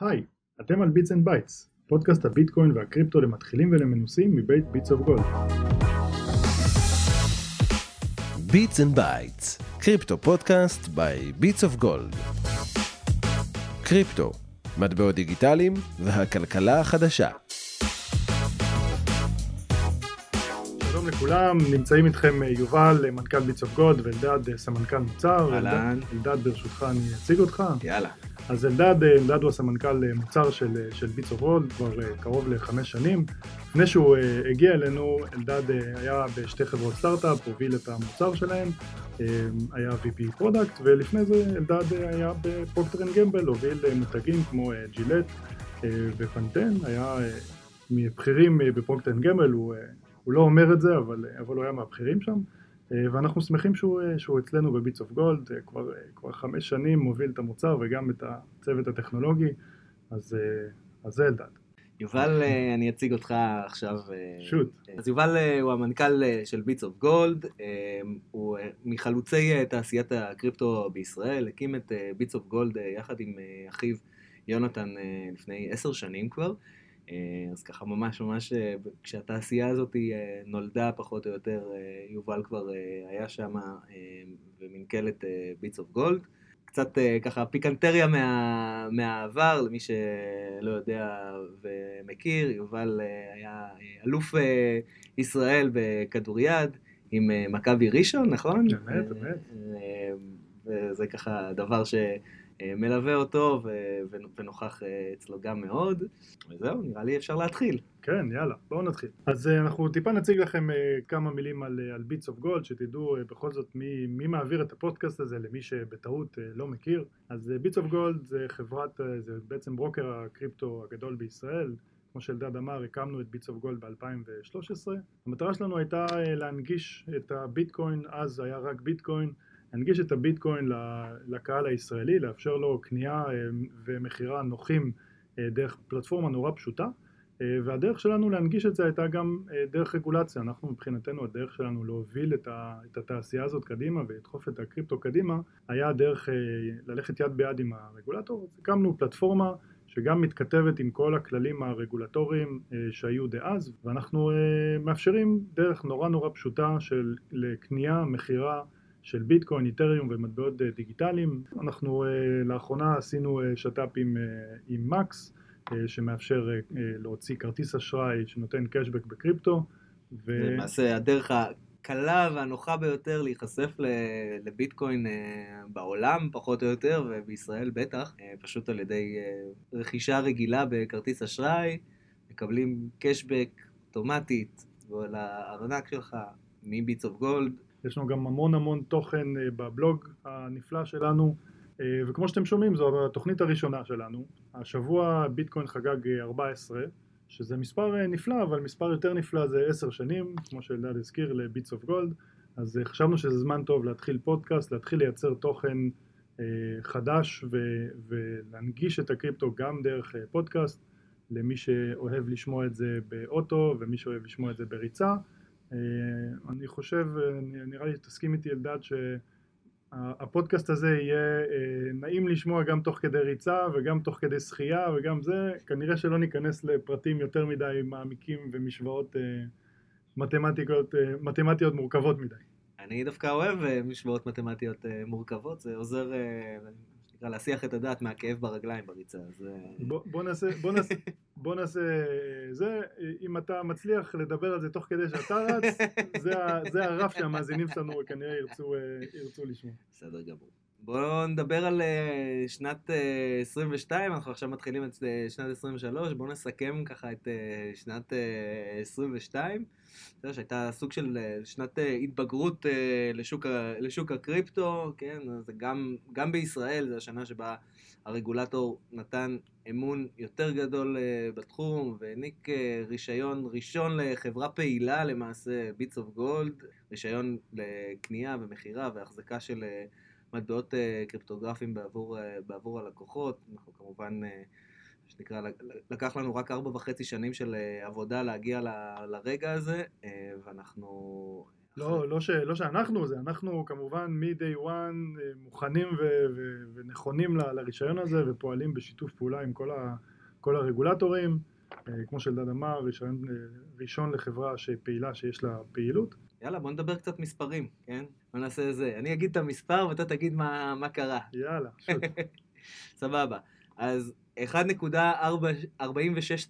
היי, אתם על Bits and Bytes, פודקאסט הביטקוין והקריפטו למתחילים ולמנוסים מבית Bits of Gold. Bits and Bytes, crypto podcast by Bits of Gold. קריפטו, מטבעות דיגיטליים והכלכלה החדשה. לכולם, נמצאים איתכם אה, יובל, מנכ"ל Bits of Gold, ואלדד, אה, סמנכ"ל מוצר. אהלן. אלדד, ברשותך אני אציג אותך. יאללה. אז אלדד, אה, אלדד הוא הסמנכ"ל אה, מוצר של, אה, של Bits of Gold כבר אה, קרוב לחמש שנים. לפני שהוא אה, הגיע אלינו, אלדד אה, היה בשתי חברות סטארט-אפ, הוביל את המוצר שלהם, אה, היה VP product, ולפני זה אלדד אה, היה ב Procter and Gamble, הוביל אה, מותגים כמו אה, Gillette אה, ו Pantene, היה אה, מבכירים אה, ב Procter and Gamble, הוא, אה, הוא לא אומר את זה, אבל, אה, אבל הוא היה מהבכירים שם. אה, ואנחנו שמחים שהוא, אה, שהוא אצלנו ב Bits of Gold, כבר, כבר חמש שנים מוביל את המוצר וגם את הצוות הטכנולוגי, אז, אז זה אלדד. יובל, אני אציג אותך עכשיו. shoot. אז יובל הוא המנכ"ל של Bits of Gold, הוא מחלוצי תעשיית הקריפטו בישראל, הקים את Bits of Gold יחד עם אחיו יונתן לפני עשר שנים כבר. אה, אז ככה ממש ממש אה, כשהתעשייה הזאת אה, נולדה פחות או יותר, יובל כבר היה שם ומנכ"ל את Bits of Gold. קצת ככה פיקנטריה מה, מהעבר, למי שלא יודע ומכיר, יובל היה אלוף ישראל בכדוריד עם מכבי ראשון, נכון? באמת, באמת. וזה ככה דבר שמלווה אותו ו- ו- ונוכח אה, אצלו גם מאוד. וזהו, נראה לי אפשר להתחיל. כן, יאללה, בואו נתחיל. אז אה, אנחנו טיפה נציג לכם אה, כמה מילים על, אה, על Bits of Gold, שתדעו אה, בכל זאת מי, מי מעביר את הפודקאסט הזה למי שבטעות אה, לא מכיר. אז Bits of Gold זה חברת, אה, זה בעצם ברוקר הקריפטו הגדול בישראל. כמו שאלדד אמר, הקמנו את Bits of Gold ב-2013. המטרה שלנו הייתה אה, להנגיש את הביטקוין, אז היה רק ביטקוין, להנגיש את הביטקוין לקהל הישראלי, לאפשר לו קנייה אה, ומכירה נוחים אה, דרך פלטפורמה נורא פשוטה. אה, והדרך שלנו להנגיש את זה הייתה גם דרך רגולציה. אנחנו מבחינתנו הדרך שלנו להוביל את, ה, את התעשייה הזאת קדימה ולדחוף את הקריפטו קדימה היה דרך ללכת יד ביד עם הרגולטור. הקמנו פלטפורמה שגם מתכתבת עם כל הכללים הרגולטוריים שהיו דאז ואנחנו מאפשרים דרך נורא נורא פשוטה של לקנייה, מכירה של ביטקוין, איתריום ומטבעות אה, דיגיטליים. אנחנו אה, לאחרונה עשינו אה, שת"פ עם, מקס שמאפשר להוציא כרטיס אשראי שנותן קשבק בקריפטו. ו... למעשה הדרך הקלה והנוחה ביותר להיחשף לביטקוין בעולם, פחות או יותר, ובישראל בטח, פשוט על ידי רכישה רגילה בכרטיס אשראי, מקבלים cashback אוטומטית על הארנק שלך מ Bits of Gold. יש לנו גם המון המון תוכן אה, בבלוג הנפלא שלנו, אה, וכמו שאתם שומעים זו התוכנית הראשונה שלנו. השבוע ביטקוין חגג אה, 14, שזה מספר אה, נפלא, אבל מספר יותר נפלא זה 10 שנים, כמו שאלדד הזכיר, ל Bits of Gold. אז אה, חשבנו שזה זמן טוב להתחיל פודקאסט, להתחיל לייצר תוכן אה, חדש ו- ולהנגיש את הקריפטו גם דרך אה, פודקאסט, למי שאוהב לשמוע את זה באוטו ומי שאוהב לשמוע את זה בריצה. אה, אני חושב, אה, נראה לי שתסכים איתי אלדד שהפודקאסט הזה יהיה אה, נעים לשמוע גם תוך כדי ריצה וגם תוך כדי שחייה וגם זה, כנראה שלא ניכנס לפרטים יותר מדי מעמיקים ומשוואות אה, מתמטיות, מורכבות מדי. אני דווקא אוהב משוואות מתמטיות מורכבות, זה עוזר, שנקרא, להסיח את הדעת מהכאב ברגליים בריצה. אז, אה, בוא, בוא נעשה, בוא נעשה, בוא נעשה אה, זה, אם אתה מצליח לדבר על זה תוך כדי שאתה רץ, זה, הרף שהמאזינים שלנו כנראה ירצו, אה, ירצו לשמוע. בסדר גמור. בואו נדבר על אה, שנת אה, 22, אנחנו עכשיו מתחילים את אה, שנת 23, בואו נסכם ככה את אה, שנת אה, 22, אתה יודע, שהייתה סוג של אה, שנת אה, התבגרות אה, לשוק, ה- לשוק הקריפטו, כן, אז גם, גם בישראל זו השנה שבה הרגולטור נתן אמון יותר גדול אה, בתחום והעניק אה, רישיון ראשון לחברה פעילה למעשה, Bits of Gold, רישיון לקנייה ומכירה והחזקה של אה, מטבעות אה, קריפטוגרפיים בעבור, אה, בעבור הלקוחות. אנחנו כמובן, אה, מה שנקרא, לק- לקח לנו רק ארבע וחצי שנים של עבודה להגיע ל- לרגע הזה, ואנחנו לא, לא, ש, לא שאנחנו זה, אנחנו כמובן מ-day one מוכנים ו, ו, ונכונים ל, לרישיון הזה ופועלים בשיתוף פעולה עם כל, ה, כל הרגולטורים. כמו שאלדד אמר, רישיון ראשון לחברה שפעילה שיש לה פעילות. יאללה, בוא נדבר קצת מספרים, כן? בוא נעשה זה. אני אגיד את המספר ואתה תגיד מה, מה קרה. יאללה, שוט. סבבה. אז 1.46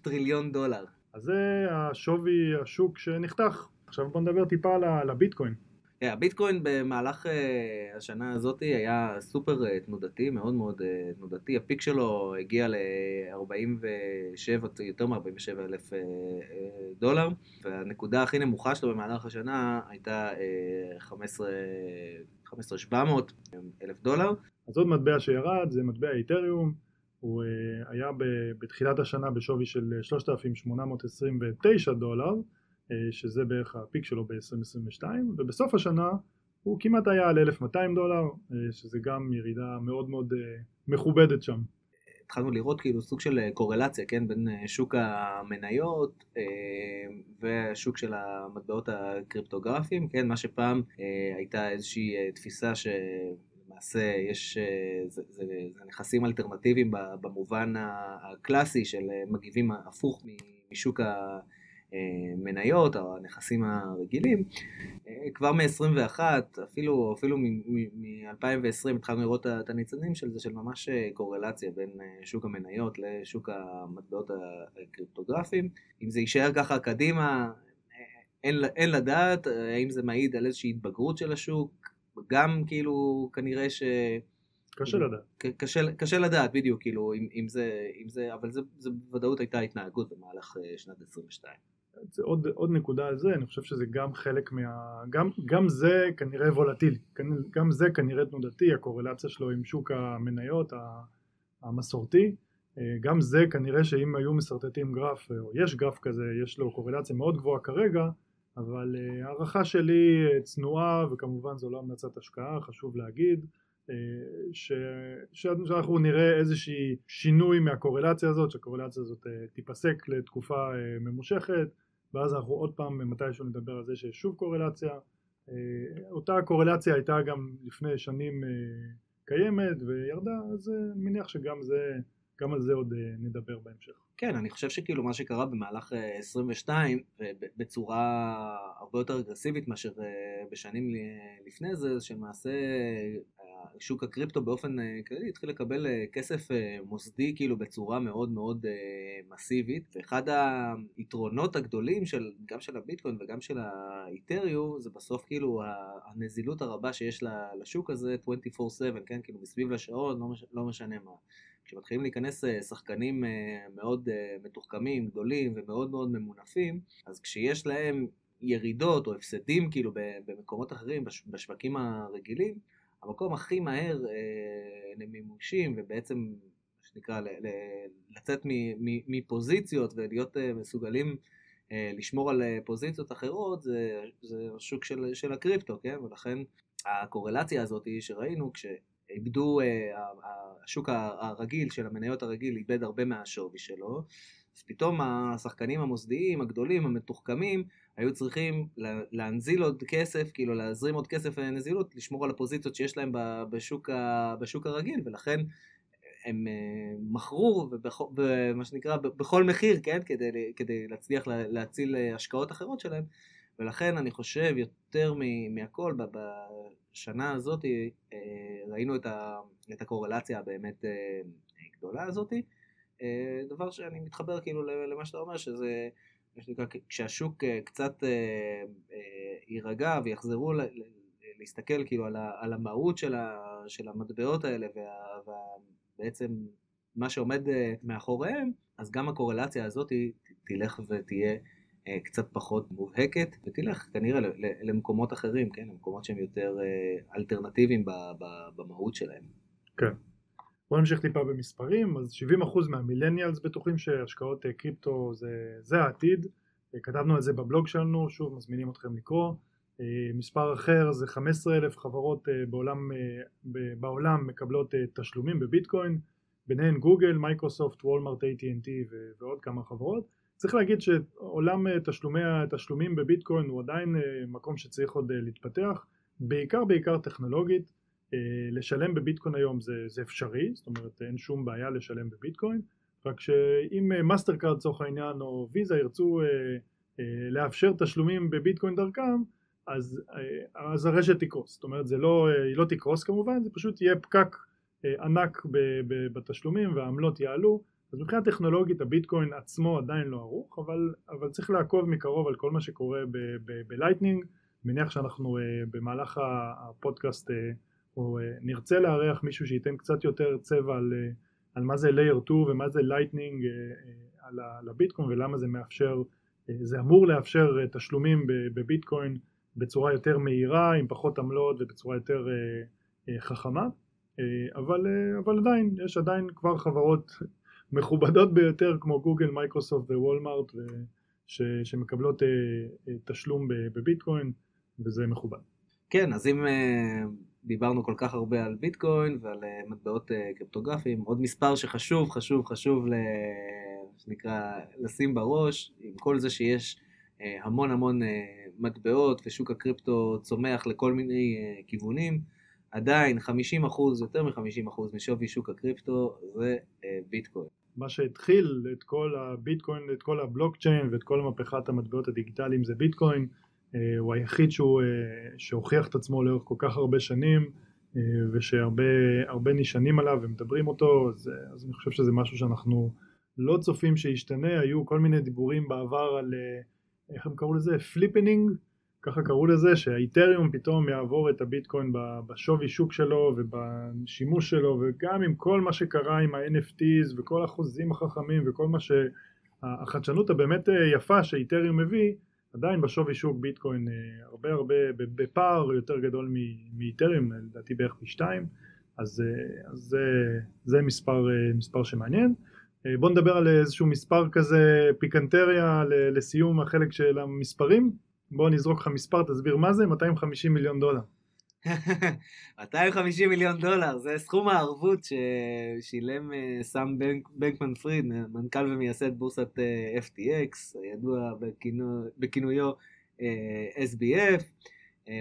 טריליון דולר. אז זה השווי השוק שנחתך. עכשיו בוא נדבר טיפה על הביטקוין. Yeah, הביטקוין במהלך uh, השנה הזאת היה סופר uh, תנודתי, מאוד מאוד uh, תנודתי. הפיק שלו הגיע ל-47, יותר מ-47 אלף דולר, והנקודה הכי נמוכה שלו במהלך השנה הייתה uh, 15 15,700 אלף דולר. אז עוד מטבע שירד זה מטבע איתריום. הוא אה, היה בתחילת השנה בשווי של 3,829 דולר, אה, שזה בערך הפיק שלו ב-2022, ובסוף השנה הוא כמעט היה על 1,200 דולר, אה, שזה גם ירידה מאוד מאוד אה, מכובדת שם. התחלנו לראות כאילו סוג של קורלציה, כן, בין אה, שוק המניות אה, והשוק של המטבעות הקריפטוגרפיים, כן, מה שפעם אה, הייתה איזושהי אה, תפיסה שלמעשה יש, אה, זה, זה, זה נכסים אלטרנטיביים במובן הקלאסי של אה, מגיבים הפוך משוק המניות או הנכסים הרגילים. אה, כבר מ-21, אפילו, אפילו מ-2020 התחלנו לראות את הניצנים של זה, של ממש אה, קורלציה בין אה, שוק המניות לשוק המטבעות הקריפטוגרפיים. אם זה יישאר ככה קדימה, אה, אין, אין לדעת, אה, האם זה מעיד על איזושהי התבגרות של השוק, גם כאילו כנראה ש... קשה לדעת. קשה, קשה לדעת בדיוק, כאילו, אם, אם, זה, אם זה, אבל זה, זה בוודאות הייתה התנהגות במהלך אה, שנת 22. עוד, עוד נקודה על זה, אני חושב שזה גם חלק מה... גם, גם זה כנראה וולטילי, גם זה כנראה תנודתי, הקורלציה שלו עם שוק המניות המסורתי, אה, גם זה כנראה שאם היו משרטטים גרף, אה, או יש גרף כזה, יש לו קורלציה מאוד גבוהה כרגע, אבל אה, הערכה שלי צנועה, וכמובן זו לא המלצת השקעה, חשוב להגיד, ש... שאנחנו נראה איזושהי שינוי מהקורלציה הזאת, שהקורלציה הזאת תיפסק לתקופה ממושכת, ואז אנחנו עוד פעם מתישהו נדבר על זה שיש שוב קורלציה. אה, אותה קורלציה הייתה גם לפני שנים אה, קיימת וירדה, אז אה, אני מניח שגם זה, גם על זה עוד נדבר בהמשך. כן, אני חושב שכאילו מה שקרה במהלך אה, 22 וב- בצורה הרבה יותר אגרסיבית מאשר בשנים לפני זה, שלמעשה שוק הקריפטו באופן אה, כללי התחיל לקבל אה, כסף אה, מוסדי כאילו בצורה מאוד מאוד מסיבית, ואחד היתרונות הגדולים של גם של הביטקוין וגם של האיתריום זה בסוף כאילו הנזילות הרבה שיש לשוק הזה 24/7, כן, כאילו מסביב לשעון, לא, מש, לא משנה מה. כשמתחילים להיכנס שחקנים מאוד מתוחכמים, גדולים ומאוד מאוד ממונפים, אז כשיש להם ירידות או הפסדים כאילו במקומות אחרים, בש- בשווקים הרגילים, המקום הכי מהר אה, למימושים ובעצם, מה שנקרא, לצאת מפוזיציות ולהיות אה, מסוגלים אה, לשמור על אה, פוזיציות אחרות, זה, זה השוק של, של הקריפטו, כן? ולכן הקורלציה הזאת שראינו, כשאיבדו, אה, השוק הרגיל של המניות הרגיל איבד הרבה מהשווי שלו, אז פתאום השחקנים המוסדיים, הגדולים, המתוחכמים, היו צריכים לה- להנזיל עוד כסף, כאילו להזרים עוד כסף לנזילות, לשמור על הפוזיציות שיש להם בשוק, ה- בשוק הרגיל, ולכן הם אה, מכרו, ומה שנקרא, בכל מחיר, כן, כדי, כדי להצליח לה- להציל אה, השקעות אחרות שלהם, ולכן אני חושב יותר מהכל, בשנה הזאת אה, ראינו את, ה, את הקורלציה הבאמת גדולה הזאת. אה, דבר שאני מתחבר כאילו למה שאתה אומר, שזה מה שנקרא, כשהשוק אה, קצת אה, יירגע ויחזרו להסתכל כאילו על, המהות של, המטבעות האלה ובעצם מה שעומד מאחוריהם, אז גם הקורלציה הזאת תלך ותהיה קצת פחות מובהקת, ותלך כנראה למקומות אחרים, כן, למקומות שהם יותר אלטרנטיביים במהות שלהם. כן. בואו נמשיך טיפה במספרים, אז 70% מהמילניאלס בטוחים שהשקעות אה, קריפטו זה, זה העתיד, אה, כתבנו על זה בבלוג שלנו, שוב מזמינים אתכם לקרוא, אה, מספר אחר זה 15,000 חברות אה, בעולם, בעולם מקבלות תשלומים בביטקוין, ביניהן גוגל, מייקרוסופט, וולמרט, AT&T ועוד כמה חברות, צריך להגיד שעולם תשלומי התשלומים בביטקוין הוא עדיין מקום שצריך עוד להתפתח, בעיקר בעיקר טכנולוגית, לשלם בביטקוין היום זה, זה אפשרי, זאת אומרת אין שום בעיה לשלם בביטקוין, רק שאם מאסטר קארד לצורך העניין או ויזה ירצו לאפשר תשלומים בביטקוין דרכם, אז, אז הרשת תקרוס, זאת אומרת זה לא, היא לא תקרוס כמובן, זה פשוט יהיה פקק ענק בתשלומים והעמלות יעלו אז מבחינה טכנולוגית הביטקוין עצמו עדיין לא ערוך, אבל, אבל צריך לעקוב מקרוב על כל מה שקורה ב Lightning. מניח שאנחנו uh, במהלך הפודקאסט uh, או, uh, נרצה לארח מישהו שייתן קצת יותר צבע על, אה, על מה זה Layer 2 ומה זה אה, אה, על, הביטקוין ולמה זה מאפשר, זה אמור לאפשר תשלומים בביטקוין בצורה יותר מהירה, עם פחות עמלות ובצורה יותר חכמה. אבל, אבל עדיין, יש עדיין כבר חברות מכובדות ביותר כמו גוגל, מייקרוסופט ווולמארט שמקבלות תשלום בביטקוין וזה מכובד. כן, אז אם דיברנו כל כך הרבה על ביטקוין ועל אה, מטבעות אה, קריפטוגרפיים, עוד מספר שחשוב, חשוב, חשוב, ל... שנקרא, לשים בראש, עם כל זה שיש uh, המון המון מטבעות ושוק הקריפטו צומח לכל מיני כיוונים, עדיין 50%, יותר מ-50% משווי שוק הקריפטו זה ביטקוין. מה שהתחיל את כל הביטקוין, את כל הבלוקצ'יין ואת כל מהפכת המטבעות הדיגיטליים זה ביטקוין, אה, הוא היחיד שהוא, אה, שהוכיח את עצמו לאורך כל כך הרבה שנים אה, ושהרבה נשענים עליו ומדברים אותו, אז, אז אני חושב שזה משהו שאנחנו לא צופים שישתנה, היו כל מיני דיבורים בעבר על, איך הם קראו לזה? flippening, ככה קראו לזה, שהאיתריום פתאום יעבור את הביטקוין בשווי שוק שלו ובשימוש שלו וגם עם כל מה שקרה עם ה-NFTs וכל החוזים החכמים וכל מה שהחדשנות הבאמת יפה שאיתריום מביא עדיין בשווי שוק ביטקוין אה, הרבה הרבה בפער יותר גדול מאיתריום לדעתי בערך פי שתיים אז, אה, אז זה, זה מספר, אה, מספר שמעניין בואו נדבר על איזשהו מספר כזה פיקנטריה לסיום החלק של המספרים בוא נזרוק לך מספר, תסביר מה זה, 250 מיליון דולר. 250 מיליון דולר, זה סכום הערבות ששילם אה, סאם בנקמן פריד, מנכ"ל ומייסד בורסת אה, FTX, ידוע בכינויו אה, SBF,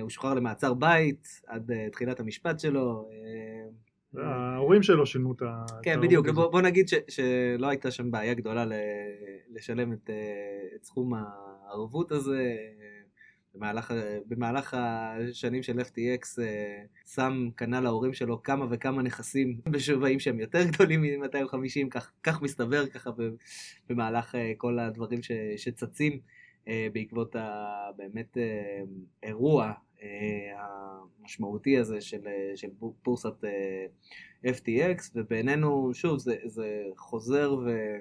הוא שוחרר למעצר בית עד תחילת המשפט שלו. ההורים שלו שילמו את ה... כן, בדיוק, בוא נגיד שלא הייתה שם בעיה גדולה לשלם את סכום הערבות הזה. במהלך, במהלך השנים של FTX אה, שם קנה להורים שלו כמה וכמה נכסים בשווים שהם יותר גדולים מ-250, כך, כך מסתבר ככה במהלך אה, כל הדברים ש, שצצים אה, בעקבות באמת אירוע המשמעותי הזה של, של בורסת FTX, ובינינו, שוב, זה, זה חוזר ו...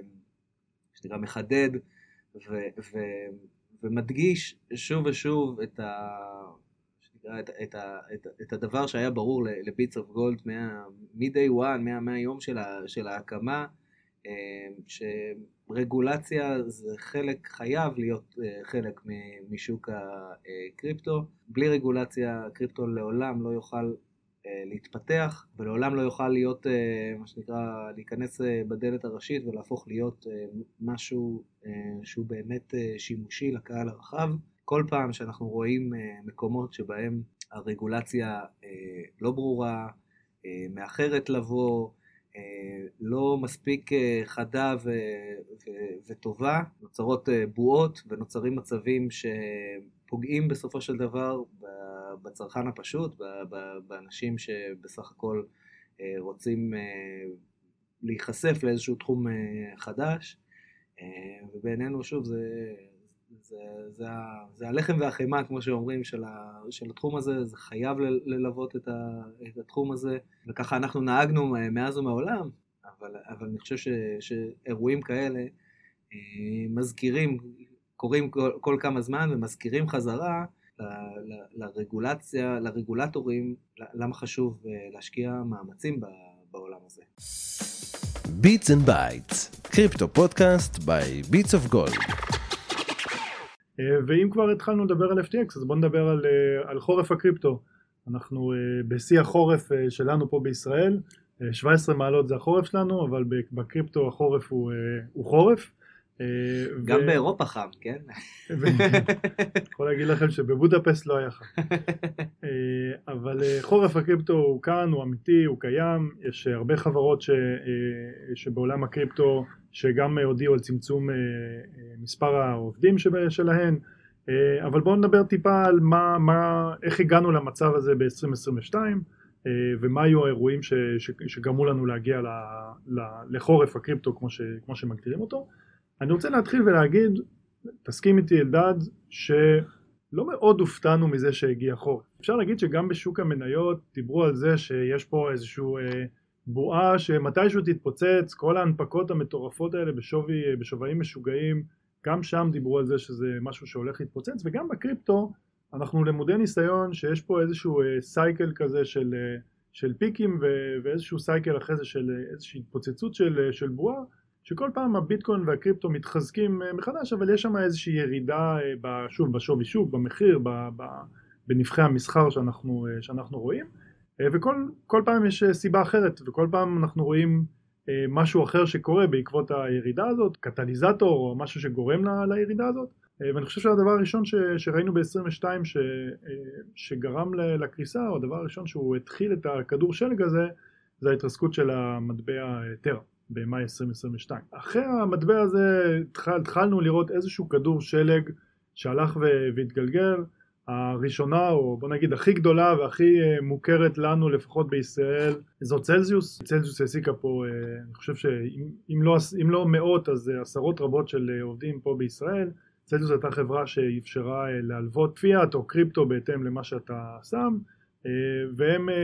מחדד ו, ו, ומדגיש שוב ושוב את, ה... את, את, ה... את, את הדבר שהיה ברור לביטס אוף גולד מ-day one, מה, מהיום של, ה... של ההקמה, אה, שרגולציה זה חלק, חייב להיות אה, חלק משוק הקריפטו. בלי רגולציה קריפטו לעולם לא יוכל להתפתח ולעולם לא יוכל להיות מה שנקרא להיכנס בדלת הראשית ולהפוך להיות משהו שהוא באמת שימושי לקהל הרחב. כל פעם שאנחנו רואים מקומות שבהם הרגולציה לא ברורה, מאחרת לבוא, לא מספיק חדה ו- ו- וטובה, נוצרות בועות ונוצרים מצבים שפוגעים בסופו של דבר בצרכן הפשוט, באנשים שבסך הכל אה, רוצים אה, להיחשף לאיזשהו תחום אה, חדש, ובעינינו שוב זה, זה, זה, זה הלחם והחמאה, כמו שאומרים, של, ה, של התחום הזה, זה חייב ללוות את, ה, את התחום הזה, וככה אנחנו נהגנו מאז ומעולם, אבל, אבל אני חושב ש, שאירועים כאלה מזכירים, קורים כל, כל כמה זמן ומזכירים חזרה לרגולציה, לרגולטורים, למה חשוב אה, להשקיע מאמצים בעולם הזה. Bits and Bytes, crypto podcast by Bits of Gold. ואם כבר התחלנו לדבר על FTX אז בואו נדבר על, אה, על חורף הקריפטו. אנחנו אה, בשיא החורף שלנו פה בישראל, 17 מעלות זה החורף שלנו, אבל בקריפטו החורף הוא, הוא חורף. אה, גם ו- באירופה חם, כן? יכול להגיד לכם שבבודפסט לא היה חם. אה, אבל אה, חורף הקריפטו הוא כאן, הוא אמיתי, הוא קיים, יש הרבה חברות ש, שבעולם הקריפטו שגם הודיעו על צמצום מספר העובדים שלהן, אבל בואו נדבר טיפה על מה, מה, איך הגענו למצב הזה ב-2022 אה, ומה היו האירועים ש, ש, שגרמו לנו להגיע ל, ל, לחורף הקריפטו כמו, ש, כמו שמגדירים אותו. אני רוצה להתחיל ולהגיד, תסכים איתי אלדד, שלא מאוד הופתענו מזה שהגיע חורף. אפשר להגיד שגם בשוק המניות דיברו על זה שיש פה איזושהי אה, בועה שמתישהו תתפוצץ, כל ההנפקות המטורפות האלה בשווי, אה, בשווים משוגעים, גם שם דיברו על זה שזה משהו שהולך להתפוצץ, וגם בקריפטו אנחנו למודי ניסיון שיש פה איזשהו אה, סייקל כזה של, אה, של פיקים ו- ואיזשהו סייקל אחרי זה של אה, איזושהי התפוצצות של, אה, של בועה שכל פעם הביטקוין והקריפטו מתחזקים אה, מחדש אבל יש שם איזושהי ירידה אה, שוב בשווי שוק, במחיר, בנבחי המסחר שאנחנו, אה, שאנחנו רואים. וכל כל פעם יש סיבה אחרת וכל פעם אנחנו רואים משהו אחר שקורה בעקבות הירידה הזאת, קטליזטור או משהו שגורם ל- לירידה הזאת. ואני חושב שהדבר הראשון ש, שראינו ב-22 ש, שגרם לקריסה או הדבר הראשון שהוא התחיל את הכדור שלג הזה זה ההתרסקות של המטבע טרה במאי 2022. אחרי המטבע הזה התחל, התחלנו לראות איזשהו כדור שלג שהלך והתגלגל. הראשונה או בוא נגיד הכי גדולה והכי אה, מוכרת לנו לפחות בישראל זו צלזיוס, צלזיוס העסיקה פה אה, אני חושב שאם אם לא, אם לא מאות אז אה, עשרות רבות של עובדים פה בישראל. צלזיוס הייתה חברה שאפשרה להלוות פיאט או קריפטו בהתאם למה שאתה שם והם אה,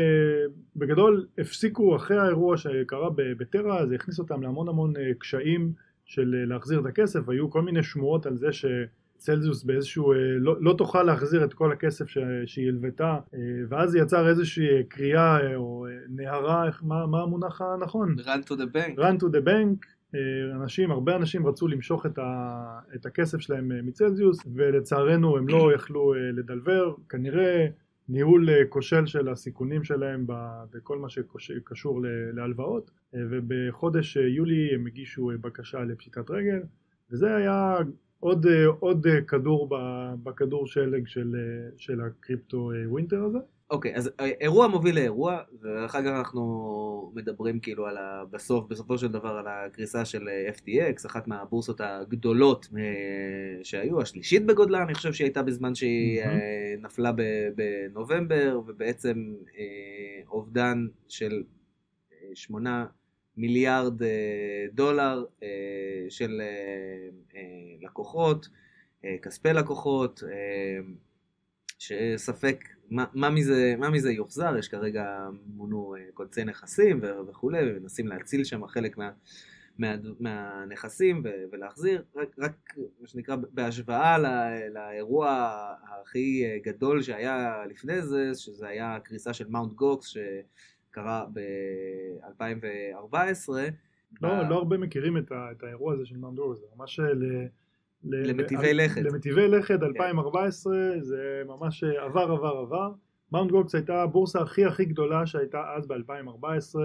בגדול הפסיקו אחרי האירוע שקרה בטרה זה הכניס אותם להמון המון אה, קשיים של אה, להחזיר את הכסף היו כל מיני שמועות על זה שצלזיוס באיזשהו אה, לא, לא תוכל להחזיר את כל הכסף ש, שהיא הלוותה אה, ואז יצר איזושהי קריאה אה, או אה, נהרה מה, מה המונח הנכון? run to the bank. run to the bank אה, אנשים, הרבה אנשים רצו למשוך את, ה, את הכסף שלהם אה, מצלזיוס ולצערנו הם לא יכלו אה, לדלבר כנראה ניהול אה, כושל של הסיכונים שלהם בכל מה שקשור להלוואות. אה, ובחודש אה, יולי הם הגישו בקשה לפשיטת רגל וזה היה עוד, עוד כדור בכדור שלג של, של הקריפטו ווינטר הזה אוקיי, אז אה, אירוע מוביל לאירוע, ואחר כך אנחנו מדברים כאילו על ה... בסוף, בסופו של דבר על הקריסה של אה, FTX, אחת מהבורסות הגדולות אה, שהיו, השלישית בגודלה, אני חושב שהיא הייתה בזמן שהיא. אה, נפלה בנובמבר, ובעצם אובדן של שמונה מיליארד דולר של לקוחות, כספי לקוחות, שספק מה, מה, מזה, מה מזה יוחזר, יש כרגע מונו אה, קונצי נכסים וכולי, ומנסים להציל שם חלק מה, מה, מהנכסים ו- ולהחזיר, רק, רק מה שנקרא בהשוואה לא, לאירוע הכי אה, גדול שהיה לפני זה, שזה היה הקריסה של Mount Gox שקרה ב-2014. לא, לא הרבה מכירים את, ה, את האירוע הזה של Mount Gox, זה ממש אה, ל, למטיבי לכת. למטיבי לכת 2014, זה ממש אה, עבר עבר עבר. Mount Gox הייתה הבורסה הכי הכי גדולה שהייתה אז ב-2014.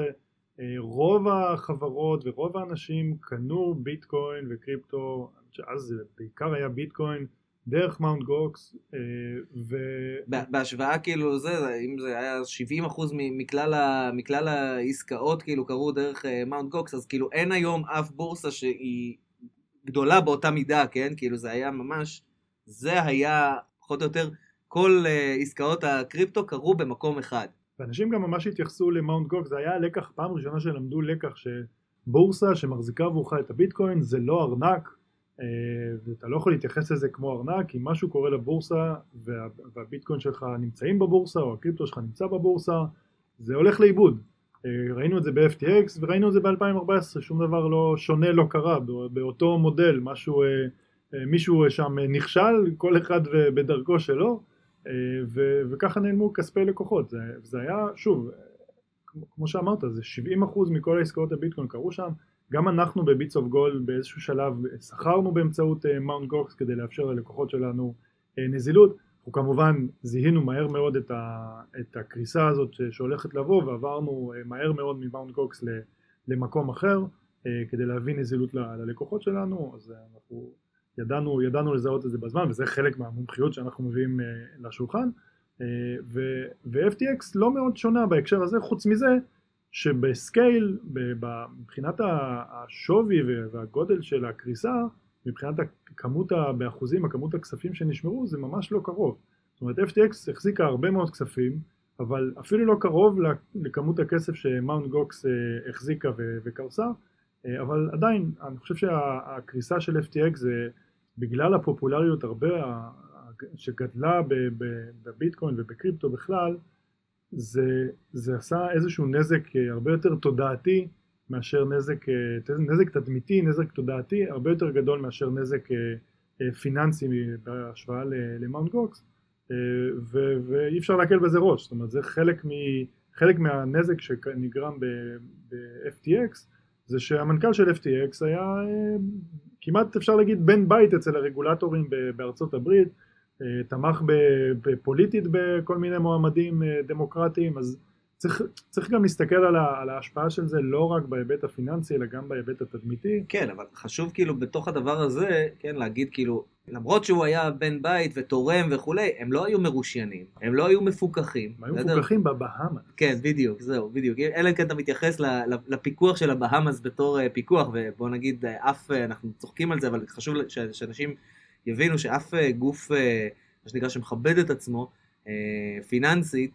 רוב החברות ורוב האנשים קנו ביטקוין וקריפטו, שאז זה בעיקר היה ביטקוין, דרך Mount Gox, אה, ו... בהשוואה כאילו זה, אם זה היה 70% מ- מכלל, ה, מכלל העסקאות כאילו קרו דרך Mount Gox, אז כאילו אין היום אף בורסה שהיא גדולה באותה מידה, כן? כאילו זה היה ממש, זה היה פחות או יותר, כל אה, עסקאות הקריפטו קרו במקום אחד. ואנשים גם ממש התייחסו ל Mount Gox, זה היה לקח, פעם ראשונה שלמדו לקח שבורסה שמחזיקה עבורך את הביטקוין זה לא ארנק אה, ואתה לא יכול להתייחס לזה כמו ארנק, אם משהו קורה לבורסה וה, והביטקוין שלך נמצאים בבורסה או הקריפטו שלך נמצא בבורסה, זה הולך לאיבוד. אה, ראינו את זה ב-FTX וראינו את זה ב-2014, שום דבר לא שונה לא קרה, באותו מודל, משהו, אה, אה, מישהו שם נכשל, כל אחד בדרכו שלו, ו- וככה נעלמו כספי לקוחות, זה, זה היה, שוב, כמו, שאמרת, זה 70% מכל העסקאות הביטקוין קרו שם, גם אנחנו ב Bits of Gold באיזשהו שלב סחרנו באמצעות Mount Gox כדי לאפשר ללקוחות שלנו נזילות, אנחנו כמובן זיהינו מהר מאוד את, ה, את הקריסה הזאת שהולכת לבוא ועברנו אה, מהר מאוד מ Mount Gox למקום אחר, אה, כדי להביא נזילות ללקוחות שלנו, אז אה, אנחנו ידענו, ידענו לזהות את זה בזמן, וזה חלק מהמומחיות שאנחנו מביאים לשולחן. ו-FTX לא מאוד שונה בהקשר הזה, חוץ מזה שבסקייל, מבחינת השווי והגודל של הקריסה, מבחינת הכמות, באחוזים, הכמות הכספים שנשמרו, זה ממש לא קרוב. זאת אומרת, FTX החזיקה הרבה מאוד כספים, אבל אפילו לא קרוב לכמות הכסף שמאונט גוקס אה, החזיקה וקרסה, אה, אבל עדיין, אני חושב שהקריסה של FTX זה בגלל הפופולריות הרבה שגדלה בביטקוין ובקריפטו בכלל, זה, זה עשה איזשהו נזק אה, הרבה יותר תודעתי מאשר נזק, אה, נזק תדמיתי, נזק תודעתי, הרבה יותר גדול מאשר נזק אה, אה, פיננסי בהשוואה למאונט גוקס, ואי אפשר להקל בזה ראש, זאת אומרת זה חלק, מ, חלק מהנזק שנגרם ב-FTX, זה שהמנכ"ל של FTX היה כמעט אפשר להגיד בן בית אצל הרגולטורים בארצות הברית, תמך בפוליטית בכל מיני מועמדים דמוקרטיים, אז צריך, צריך גם להסתכל על, ה, על ההשפעה של זה לא רק בהיבט הפיננסי אלא גם בהיבט התדמיתי. כן, אבל חשוב כאילו בתוך הדבר הזה, כן, להגיד כאילו, למרות שהוא היה בן בית ותורם וכולי, הם לא היו מרושיינים, הם לא היו מפוקחים. הם היו? מפוקחים בבהאמה. כן, בדיוק, זהו, בדיוק. אלא אם כן אתה מתייחס לפיקוח של הבהאמאס בתור אה, פיקוח, ובוא נגיד, אה, אף, אה, אנחנו צוחקים על זה, אבל חשוב ש- שאנשים יבינו שאף גוף, מה שנקרא, שמכבד את עצמו, פיננסית,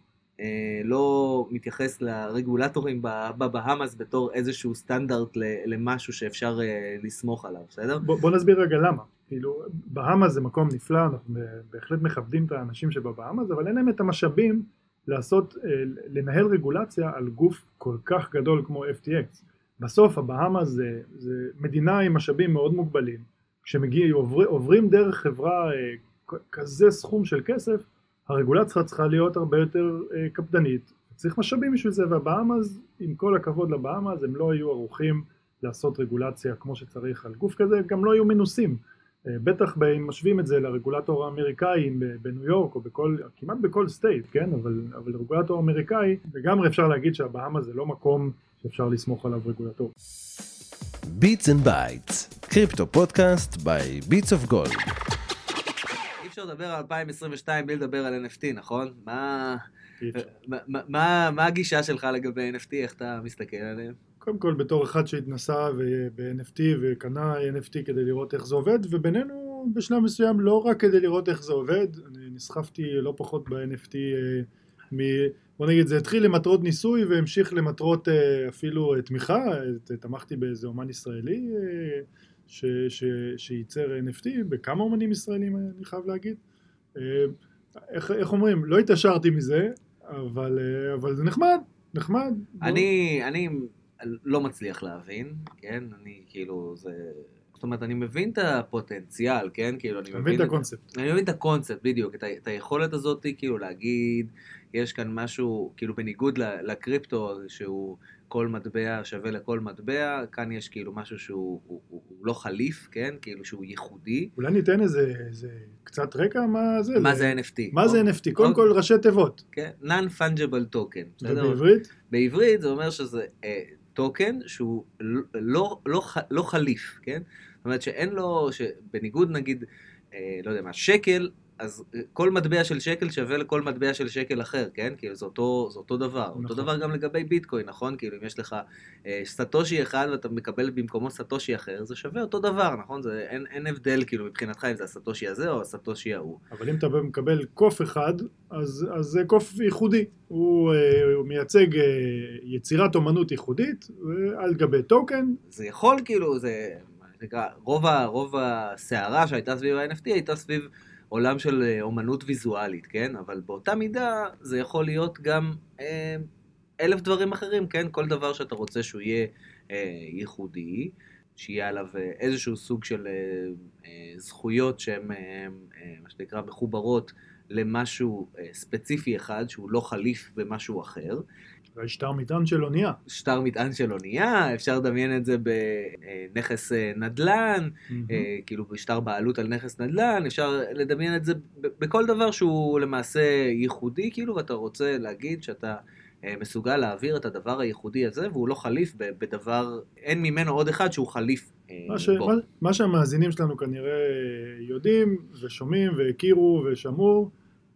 לא מתייחס לרגולטורים בבהאמאס בתור איזשהו סטנדרט למשהו שאפשר אה, לסמוך עליו, בסדר? בוא, בוא נסביר רגע למה. כאילו, בהאמה זה מקום נפלא, אנחנו בהחלט מכבדים את האנשים שבבהאמה, אבל אין להם את המשאבים לעשות, אה, לנהל רגולציה על גוף כל כך גדול כמו FTX. בסוף הבהאמה זה, זה מדינה עם משאבים מאוד מוגבלים. כשמגיעים, עובר, עוברים דרך חברה אה, כזה סכום של כסף, הרגולציה צריכה להיות הרבה יותר אה, קפדנית. צריך משאבים בשביל זה, והבהאמאז, עם כל הכבוד לבהאמאז, הם לא היו ערוכים לעשות רגולציה כמו שצריך על גוף כזה, גם לא היו מנוסים. אה, בטח אם משווים את זה לרגולטור האמריקאי בניו יורק או בכל, כמעט בכל סטייט, כן? אבל, אבל רגולטור אמריקאי, לגמרי אפשר להגיד שהבהאמה זה לא מקום שאפשר לסמוך עליו רגולטור. Beats and Bytes, קריפטו פודקאסט by Beats of Gold. אפשר לדבר על 2022 בלי לדבר על NFT, נכון? מה... מה, מה- מה, הגישה שלך לגבי NFT, איך אתה מסתכל עליהם? קודם כל בתור אחד שהתנסה ב-NFT וקנה NFT כדי לראות איך זה עובד ובינינו בשלב מסוים לא רק כדי לראות איך זה עובד, אני נסחפתי לא פחות ב-NFT אה, מ... בוא נגיד זה התחיל למטרות ניסוי והמשיך למטרות אה, אפילו אה, תמיכה, תמכתי באיזה אומן ישראלי ש, ש, שייצר NFT, בכמה אומנים ישראלים אה, אני חייב להגיד. אה, איך, איך אומרים, לא התעשרתי מזה, אבל, אה, אבל זה נחמד, נחמד. בוא- אני, אני לא מצליח להבין, כן? אני כאילו, זה... זאת אומרת, אני מבין את הפוטנציאל, כן? כאילו, אני מבין את הקונספט. אני מבין את הקונספט, בדיוק, את, ה- את היכולת הזאת, כאילו, להגיד, יש כאן משהו, כאילו, בניגוד לקריפטו, שהוא כל מטבע שווה לכל מטבע, כאן יש כאילו משהו שהוא הוא, הוא, הוא לא חליף, כן? כאילו, שהוא ייחודי. אולי ניתן איזה, איזה קצת רקע מה זה. מה ל- זה NFT? מה זה NFT? קודם כל ראשי תיבות. כן, non-fungible token? ובעברית? בעברית זה אומר שזה אה, טוקן שהוא לא, לא, לא, לא חליף, כן? זאת אומרת שאין לו, שבניגוד נגיד, אה, לא יודע מה, שקל, אז אה, כל מטבע של שקל שווה לכל מטבע של שקל אחר, כן? כאילו זה אותו, זה אותו דבר. נכון. אותו דבר גם לגבי ביטקוין, נכון? כאילו אם יש לך אה, סאטושי אחד ואתה מקבל במקומו סאטושי אחר, זה שווה אותו דבר, נכון? זה, אין, אין הבדל כאילו מבחינתך אם זה הסאטושי הזה או הסאטושי ההוא. אבל אם אתה מקבל קוף אחד, אז, אז זה קוף ייחודי. הוא, אה, הוא מייצג אה, יצירת אומנות ייחודית על גבי טוקן. זה יכול כאילו, זה, רוב הסערה שהייתה סביב ה-NFT הייתה סביב עולם של אה, אומנות ויזואלית, כן? אבל באותה מידה זה יכול להיות גם אה, אלף דברים אחרים, כן? כל דבר שאתה רוצה שהוא יהיה אה, ייחודי, שיהיה עליו אה, איזשהו סוג של אה, אה, זכויות שהן, אה, אה, מה שנקרא, מחוברות למשהו אה, ספציפי אחד, שהוא לא חליף במשהו אחר. והשטר מטען של אונייה. שטר מטען של אונייה, אפשר לדמיין את זה בנכס אה, נדל"ן, אה, כאילו בשטר בעלות על נכס נדל"ן, אפשר לדמיין את זה בכל דבר שהוא למעשה ייחודי, כאילו, ואתה רוצה להגיד שאתה אה, מסוגל להעביר את הדבר הייחודי הזה, והוא לא חליף בדבר, אין ממנו עוד אחד שהוא חליף אה, מה, ש... מה, מה שהמאזינים שלנו כנראה יודעים ושומעים והכירו ושמעו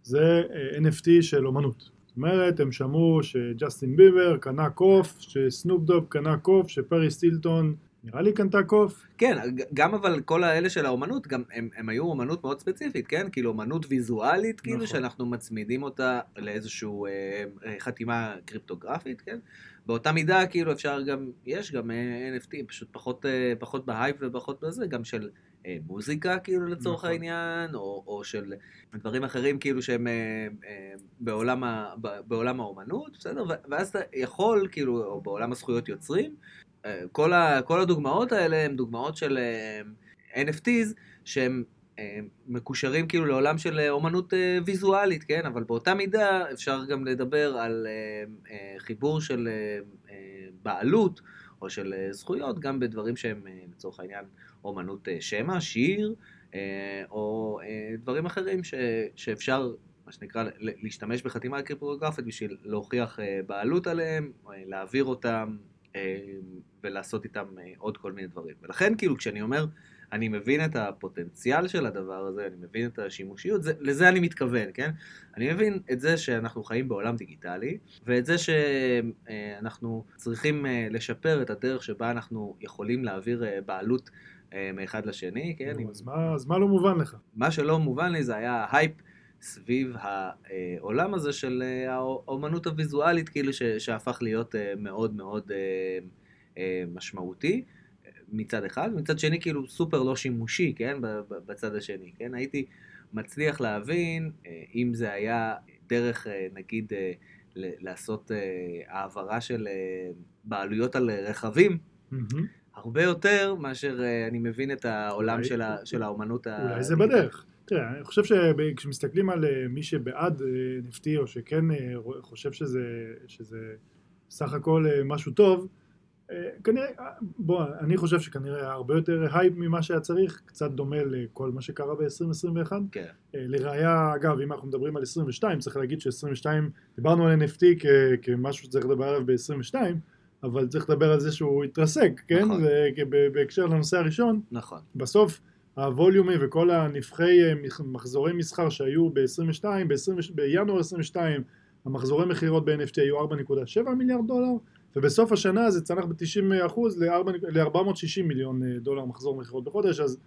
זה אה, NFT של אומנות. זאת אומרת, הם שמעו שג'סטין ביבר קנה קוף, שסנופ דוב קנה קוף, שפרי סטילטון נראה לי קנתה קוף. כן, גם אבל כל האלה של האומנות, גם הם, הם היו אומנות מאוד ספציפית, כן? כאילו אומנות ויזואלית, כאילו נכון. שאנחנו מצמידים אותה לאיזושהי אה, אה, חתימה קריפטוגרפית, כן? באותה מידה, כאילו אפשר גם, יש גם אה, NFT, פשוט פחות, אה, פחות בהייפ ופחות בזה, גם של אה, מוזיקה, כאילו לצורך נכון. העניין, או, או של דברים אחרים, כאילו שהם אה, אה, בעולם, ה, בעולם האומנות, בסדר? ואז אתה יכול, כאילו, או בעולם הזכויות יוצרים, אה, כל, ה, כל הדוגמאות האלה הן דוגמאות של NFTs שהם אה, מקושרים כאילו לעולם של אה, אומנות אה, ויזואלית, כן? אבל באותה מידה אפשר גם לדבר על אה, אה, חיבור של אה, אה, בעלות או של אה, זכויות גם בדברים שהם אה, לצורך העניין אומנות אה, שמע, שיר, אה, או אה, דברים אחרים ש, שאפשר, מה שנקרא, להשתמש בחתימה קריפטוגרפית בשביל להוכיח אה, בעלות עליהם, אה, להעביר אותם אה, ולעשות איתם אה, עוד כל מיני דברים. ולכן כאילו כשאני אומר, אני מבין את הפוטנציאל של הדבר הזה, אני מבין את השימושיות, זה, לזה אני מתכוון, כן? אני מבין את זה שאנחנו חיים בעולם דיגיטלי, ואת זה שאנחנו צריכים אה, לשפר את הדרך שבה אנחנו יכולים להעביר אה, בעלות אה, מאחד לשני, כן? אז, מה, אז מה לא מובן לך? מה שלא מובן לי זה היה ההייפ סביב העולם הזה של האומנות הוויזואלית, כאילו ש- שהפך להיות מאוד מאוד משמעותי מצד אחד, מצד שני כאילו סופר לא שימושי, כן? בצד השני, כן? הייתי מצליח להבין אה, אם זה היה דרך אה, נגיד אה, לעשות העברה של בעלויות על רכבים, מהמם. הרבה יותר מאשר אני מבין את העולם אולי- של, ה, של האומנות ה... אולי זה בדרך. תראה, אני חושב שכשמסתכלים על מי שבעד NFT או שכן חושב שזה, שזה סך הכל משהו טוב, כנראה, אה, בוא, אני חושב שכנראה היה הרבה יותר הייפ ממה שהיה צריך, קצת דומה לכל מה שקרה ב-2021. כן. אה, לראיה, אגב, אם אנחנו מדברים על 22, צריך להגיד ש-22, דיברנו על NFT כ- כמשהו שצריך לדבר עליו ב-22, אבל צריך לדבר על זה שהוא התרסק, כן? נכון. זה בהקשר לנושא הראשון, נכון. בסוף ה-volume וכל הנבחי אה, מח- מחזורי מסחר שהיו ב-22, ב-20, בינואר 22 המחזורי מכירות ב-NFT היו 4.7 מיליארד דולר ובסוף השנה זה צנח ב-90% ל-460 מיליון אה, דולר מחזור מכירות בחודש אז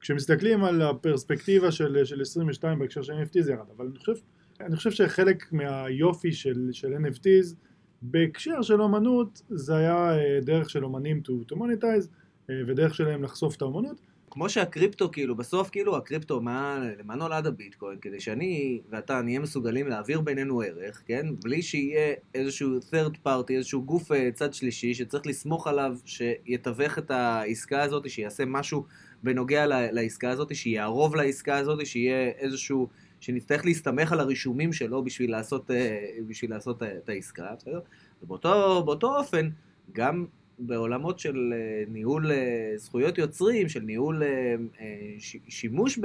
כשמסתכלים על הפרספקטיבה של, של 22 בהקשר של NFT זה ירד. אבל אני חושב, אני חושב שחלק מהיופי של, של NFTs בהקשר של אומנות זה היה אה, דרך של אומנים to, to monetize אה, ודרך שלהם לחשוף את האומנות כמו שהקריפטו, כאילו, בסוף, כאילו, הקריפטו, מה, למה נולד הביטקוין? כדי שאני ואתה נהיה מסוגלים להעביר בינינו ערך, כן? בלי שיהיה איזשהו third party, איזשהו גוף אה, צד שלישי, שצריך לסמוך עליו, שיתווך את העסקה הזאת, שיעשה משהו בנוגע לעסקה הזאת, שיערוב לעסקה הזאת, שיהיה איזשהו... שנצטרך להסתמך על הרישומים שלו בשביל לעשות, אה, בשביל לעשות את העסקה, בסדר? ובאותו באותו אופן, גם בעולמות של אה, ניהול אה, זכויות יוצרים, של ניהול אה, שימוש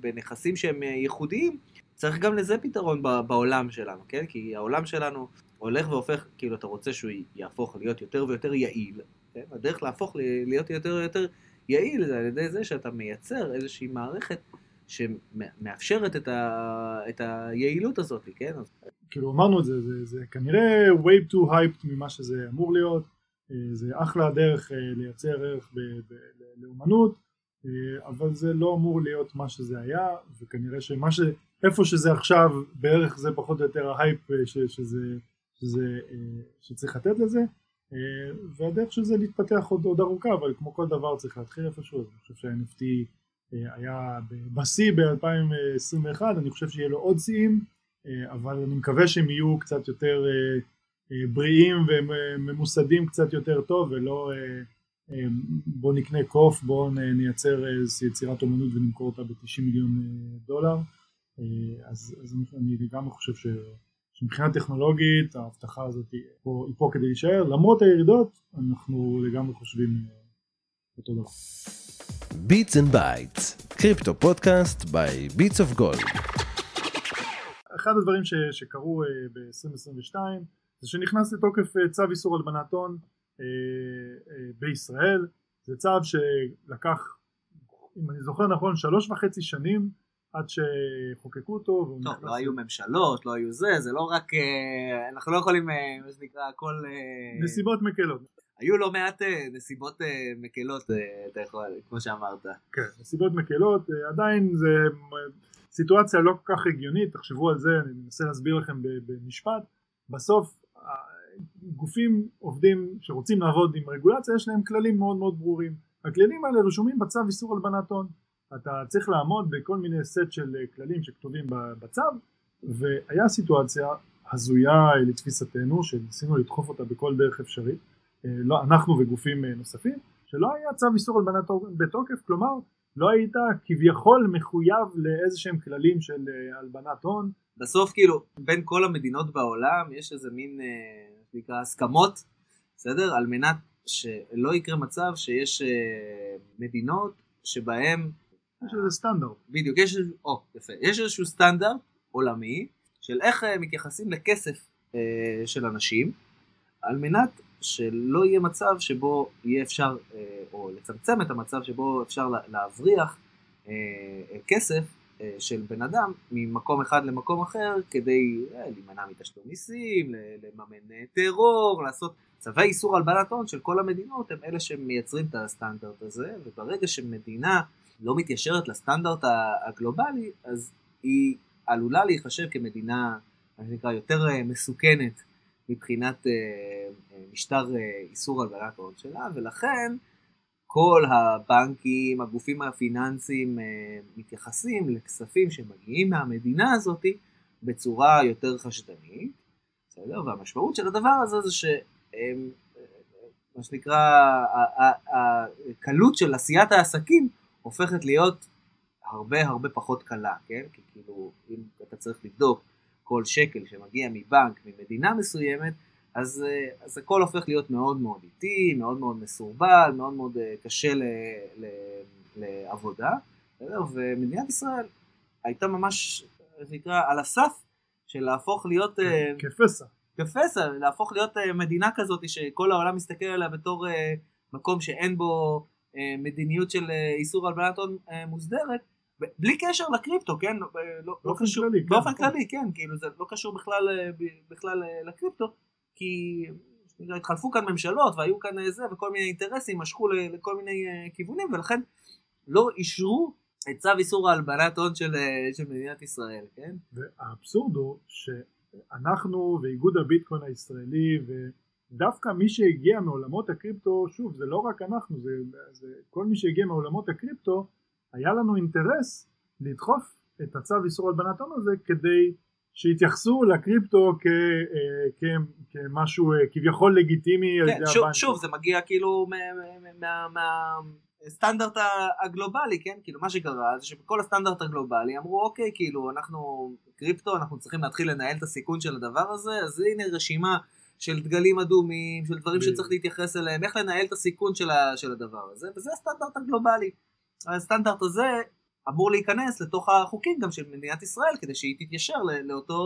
בנכסים שהם ייחודיים, צריך גם לזה פתרון בעולם שלנו, כן? כי העולם שלנו הולך והופך, כאילו אתה רוצה שהוא יהפוך להיות יותר ויותר יעיל, כן? הדרך להפוך להיות יותר ויותר יעיל זה על ידי זה שאתה מייצר איזושהי מערכת שמאפשרת את, ה, את היעילות הזאת, כן? כאילו אמרנו את זה, זה, זה כנראה way too hyped ממה שזה אמור להיות, זה אחלה דרך אה, לייצר ערך ב, ב, לאומנות, אה, אבל זה לא אמור להיות מה שזה היה, וכנראה שמה ש... איפה שזה עכשיו, בערך זה פחות או יותר ההייפ אה, ש, שזה, שזה, אה, שצריך לתת לזה, אה, והדרך של זה להתפתח עוד, עוד ארוכה, אבל כמו כל דבר צריך להתחיל איפשהו, אז אני חושב שה-NFT אה, היה בשיא ב-2021, אני חושב שיהיה לו עוד שיאים, אה, אבל אני מקווה שהם יהיו קצת יותר אה, אה, בריאים וממוסדים קצת יותר טוב ולא אה, אה, בוא נקנה קוף, בוא נייצר איזושהי יצירת אומנות ונמכור אותה ב-90 מיליון אה, דולר אה, אז, אז אני, לגמרי חושב ש, שמבחינה טכנולוגית ההבטחה הזאת היא פה, היא פה כדי להישאר למרות הירידות אנחנו לגמרי חושבים אה, אותו דבר. Bits and Bytes, crypto podcast by Bits of Gold. אחד הדברים ש, שקרו אה, ב-2022 זה שנכנס לתוקף אה, צו איסור הלבנת הון אה, אה, בישראל, זה צו שלקח, אם אני זוכר נכון, שלוש וחצי שנים עד שחוקקו אותו. טוב, לא היו ממשלות, לא היו זה, זה לא רק, אנחנו לא יכולים, מה שנקרא, הכל... נסיבות מקלות. היו לא מעט נסיבות מקלות, אתה יכול, כמו שאמרת. כן, נסיבות מקלות, עדיין זה סיטואציה לא כל כך הגיונית, תחשבו על זה, אני מנסה להסביר לכם במשפט. בסוף גופים עובדים שרוצים לעבוד עם רגולציה, יש להם כללים מאוד מאוד ברורים. הכללים האלה רשומים בצו איסור הלבנת הון. אתה צריך לעמוד בכל מיני סט של אה, כללים שכתובים בצו, והיה סיטואציה הזויה אה, לתפיסתנו, שניסינו לדחוף אותה בכל דרך אפשרית, אה, לא, אנחנו וגופים נוספים, שלא היה צו איסור הלבנת הון בתוקף, כלומר לא היית כביכול מחויב לאיזה שהם כללים של אה, הלבנת הון, בסוף כאילו בין כל המדינות בעולם יש איזה מין אה, מה שנקרא הסכמות בסדר? על מנת שלא יקרה מצב שיש אה, מדינות שבהם יש איזה סטנדרט. בדיוק יש או יפה. יש איזשהו סטנדרט עולמי של איך מתייחסים לכסף של אנשים על מנת שלא יהיה מצב שבו יהיה אפשר אה, או לצמצם את המצב שבו אפשר לה- להבריח אה, אה, כסף של בן אדם ממקום אחד למקום אחר כדי להימנע מתשלום מיסים, לממן טרור, לעשות צווי איסור הלבנת הון של כל המדינות הם אלה שמייצרים את הסטנדרט הזה וברגע שמדינה לא מתיישרת לסטנדרט הגלובלי אז היא עלולה להיחשב כמדינה מה שנקרא יותר מסוכנת מבחינת אה, אה, משטר אה, איסור הלבנת הון שלה ולכן כל הבנקים, הגופים הפיננסיים מתייחסים לכספים שמגיעים מהמדינה הזאת בצורה יותר חשדנית, בסדר? והמשמעות של הדבר הזה זה שהם, מה שנקרא, הקלות של עשיית העסקים הופכת להיות הרבה הרבה פחות קלה, כן? כי כאילו, אם אתה צריך לבדוק כל שקל שמגיע מבנק, ממדינה מסוימת, אז, אה, אז הכל הופך להיות מאוד מאוד איטי, מאוד מאוד מסורבל, מאוד מאוד אה, קשה ל, ל, לעבודה? ומדינת ישראל הייתה ממש, איך נקרא, על הסף של להפוך להיות, אה, כפסע. כפסע, להפוך להיות מדינה כזאת שכל העולם מסתכל עליה בתור מקום שאין בו מדיניות של איסור הלבנת הון מוסדרת, בלי קשר לקריפטו, כן? לא, לא באופן קשור, כללי, כן, באופן נכון. כללי, כן, כאילו זה לא קשור בכלל, אה, בכלל אה, לקריפטו, כי התחלפו כאן ממשלות והיו כאן אה, זה, וכל מיני אינטרסים משכו לכל מיני כיוונים, ולכן לא אישרו את צו איסור ההלבנת הון של, של מדינת ישראל, כן? והאבסורד הוא שאנחנו ואיגוד הביטקוין הישראלי ודווקא מי שהגיע מעולמות הקריפטו, שוב זה לא רק אנחנו, זה, זה כל מי שהגיע מעולמות הקריפטו, היה לנו אינטרס לדחוף את הצו איסור הלבנת הון הזה כדי שיתייחסו לקריפטו כ, אה, כ, כמשהו אה, כביכול לגיטימי כן, שוב. שוב, זה מגיע כאילו מהסטנדרט הגלובלי, כן? כאילו מה שקרה זה שבכל הסטנדרט הגלובלי אמרו אוקיי, כאילו אנחנו קריפטו, אנחנו צריכים להתחיל לנהל את הסיכון של הדבר הזה, אז הנה רשימה של דגלים אדומים, של דברים. שצריך להתייחס אליהם, איך לנהל את הסיכון של, ה, של הדבר הזה, וזה הסטנדרט הגלובלי. הסטנדרט הזה אמור להיכנס לתוך החוקים גם של מדינת ישראל, כדי שהיא תתיישר לאותו,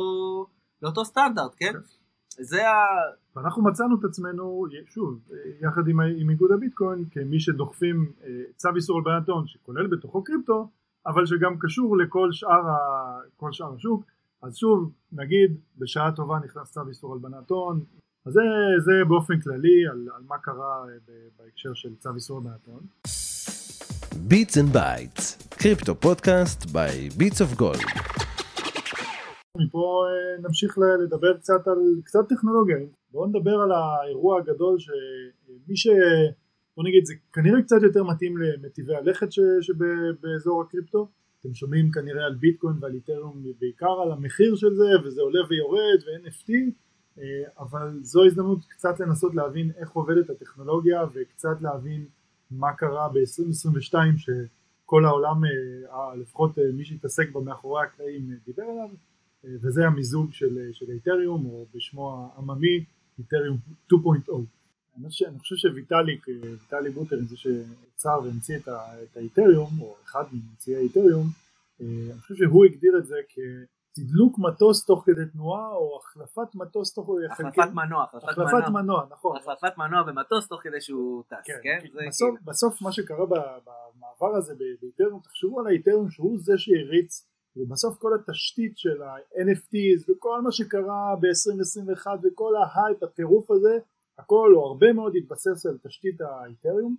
לאותו סטנדרט, כן? זה ה... ואנחנו מצאנו את עצמנו, שוב, יחד עם, עם איגוד הביטקוין, כמי שדוחפים אה, צו איסור הלבנת הון שכולל בתוכו קריפטו, אבל שגם קשור לכל שאר, ה, כל שאר השוק. אז שוב, נגיד, בשעה טובה נכנס צו איסור הלבנת הון, אז זה, זה באופן כללי על, על מה קרה אה, בהקשר של צו איסור הלבנת הון. Beats and Bytes, קריפטו פודקאסט by Beats of Gold. מפה נמשיך לדבר קצת על קצת טכנולוגיה. בואו נדבר על האירוע הגדול שמי ש... בוא נגיד זה כנראה קצת יותר מתאים למטיבי הלכת ש... שבאזור הקריפטו. אתם שומעים כנראה על ביטקוין ועל איתריום בעיקר על המחיר של זה וזה עולה ויורד ו-NFT אה, אבל זו הזדמנות קצת לנסות להבין איך עובדת הטכנולוגיה וקצת להבין מה קרה ב-2022 שכל העולם, אה, לפחות אה, מי שהתעסק בה מאחורי הקלעים אה, דיבר עליו וזה המיזוג של, של איתריום או בשמו העממי איתריום 2.0. האמת שאני חושב שוויטאליק, אה, ויטאלי בוטר, זה שיצר והמציא את, האיתריום, או אחד ממציאי האיתריום, אני חושב שהוא הגדיר את זה תדלוק מטוס תוך כדי תנועה או החלפת מטוס תוך כדי החלפת מנוע, החלפת מנוע, נכון. החלפת מנוע במטוס תוך כדי שהוא טס, כן, כן? כי בסוף, כאילו- בסוף מה שקרה במעבר הזה ב- באיתרום, תחשבו על האיתרום שהוא זה שהריץ ובסוף כל התשתית של ה-NFTs וכל מה שקרה ב-2021 וכל ההייפ, הטירוף הזה, הכל או הרבה מאוד התבסס על תשתית האת'ריום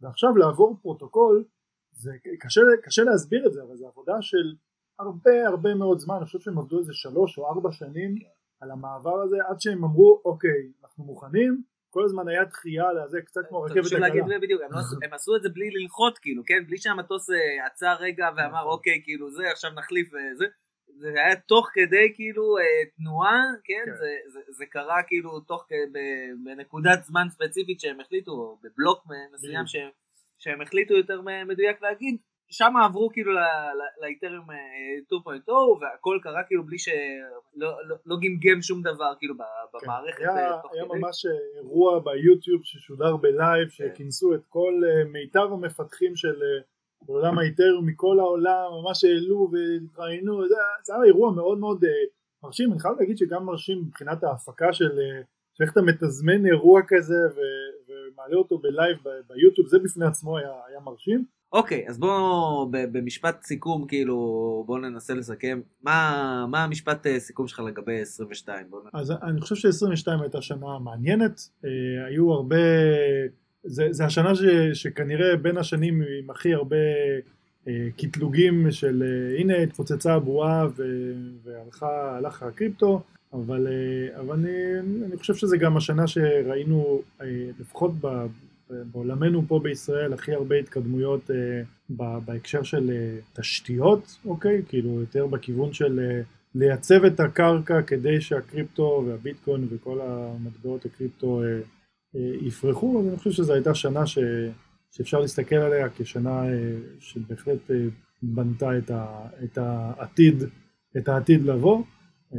ועכשיו לעבור פרוטוקול זה קשה, קשה להסביר את זה אבל זו עבודה של הרבה הרבה מאוד זמן, אני חושב שהם עבדו איזה שלוש או ארבע שנים על המעבר הזה עד שהם אמרו אוקיי אנחנו מוכנים כל הזמן היה דחייה לזה קצת כמו רכבת הקלה בדיוק, הם לא עשו- הם עשו את זה בלי ללחוט כאילו, כן? בלי שהמטוס אה, עצר רגע ואמר נכון. אוקיי, כאילו זה, עכשיו נחליף וזה. זה היה תוך כדי כאילו אה, תנועה, כן? כן. זה, זה, זה קרה כאילו תוך בנקודת זמן ספציפית שהם החליטו, או בבלוק מסוים. שהם, שהם החליטו יותר מדויק להגיד, שם עברו כאילו ל- ל- לאיתריום אה, 2.0 והכל קרה כאילו בלי שלא לא, לא גמגם שום דבר כאילו כן, במערכת היה, אה, היה כדי. ממש אירוע ביוטיוב ששודר בלייב שכינסו את כל אה, מיטב המפתחים של אה, עולם האיתריום מכל העולם ממש העלו והתראיינו זה, היה אירוע מאוד מאוד אה, מרשים. אני חייב להגיד שגם מרשים מבחינת ההפקה של אה, איך אתה מתזמן אירוע כזה ו- ומעלה אותו בלייב ביוטיוב זה בפני עצמו היה, היה מרשים אוקיי, אז בוא ב- במשפט סיכום, כאילו, בוא ננסה לסכם. מה, מה המשפט אה, סיכום שלך לגבי 22? בוא. אז אני חושב ש-22 הייתה שנה מעניינת, אה, היו הרבה, זה, זה השנה ש, שכנראה בין השנים עם הכי הרבה אה, קטלוגים של אה, הנה התפוצצה הבועה ו- והלכה הלך הקריפטו, אבל, אה, אבל אני, אני חושב שזה גם השנה שראינו אה, לפחות בעולמנו פה בישראל הכי הרבה התקדמויות אה, בהקשר של אה, תשתיות, אוקיי? כאילו יותר בכיוון של אה, לייצב את הקרקע כדי שהקריפטו והביטקוין וכל המטבעות הקריפטו אה, אה, יפרחו, אז אני חושב שזו הייתה שנה ש, שאפשר להסתכל עליה כשנה אה, שבהחלט אה, בנתה את, ה, את העתיד, את העתיד לבוא, אה,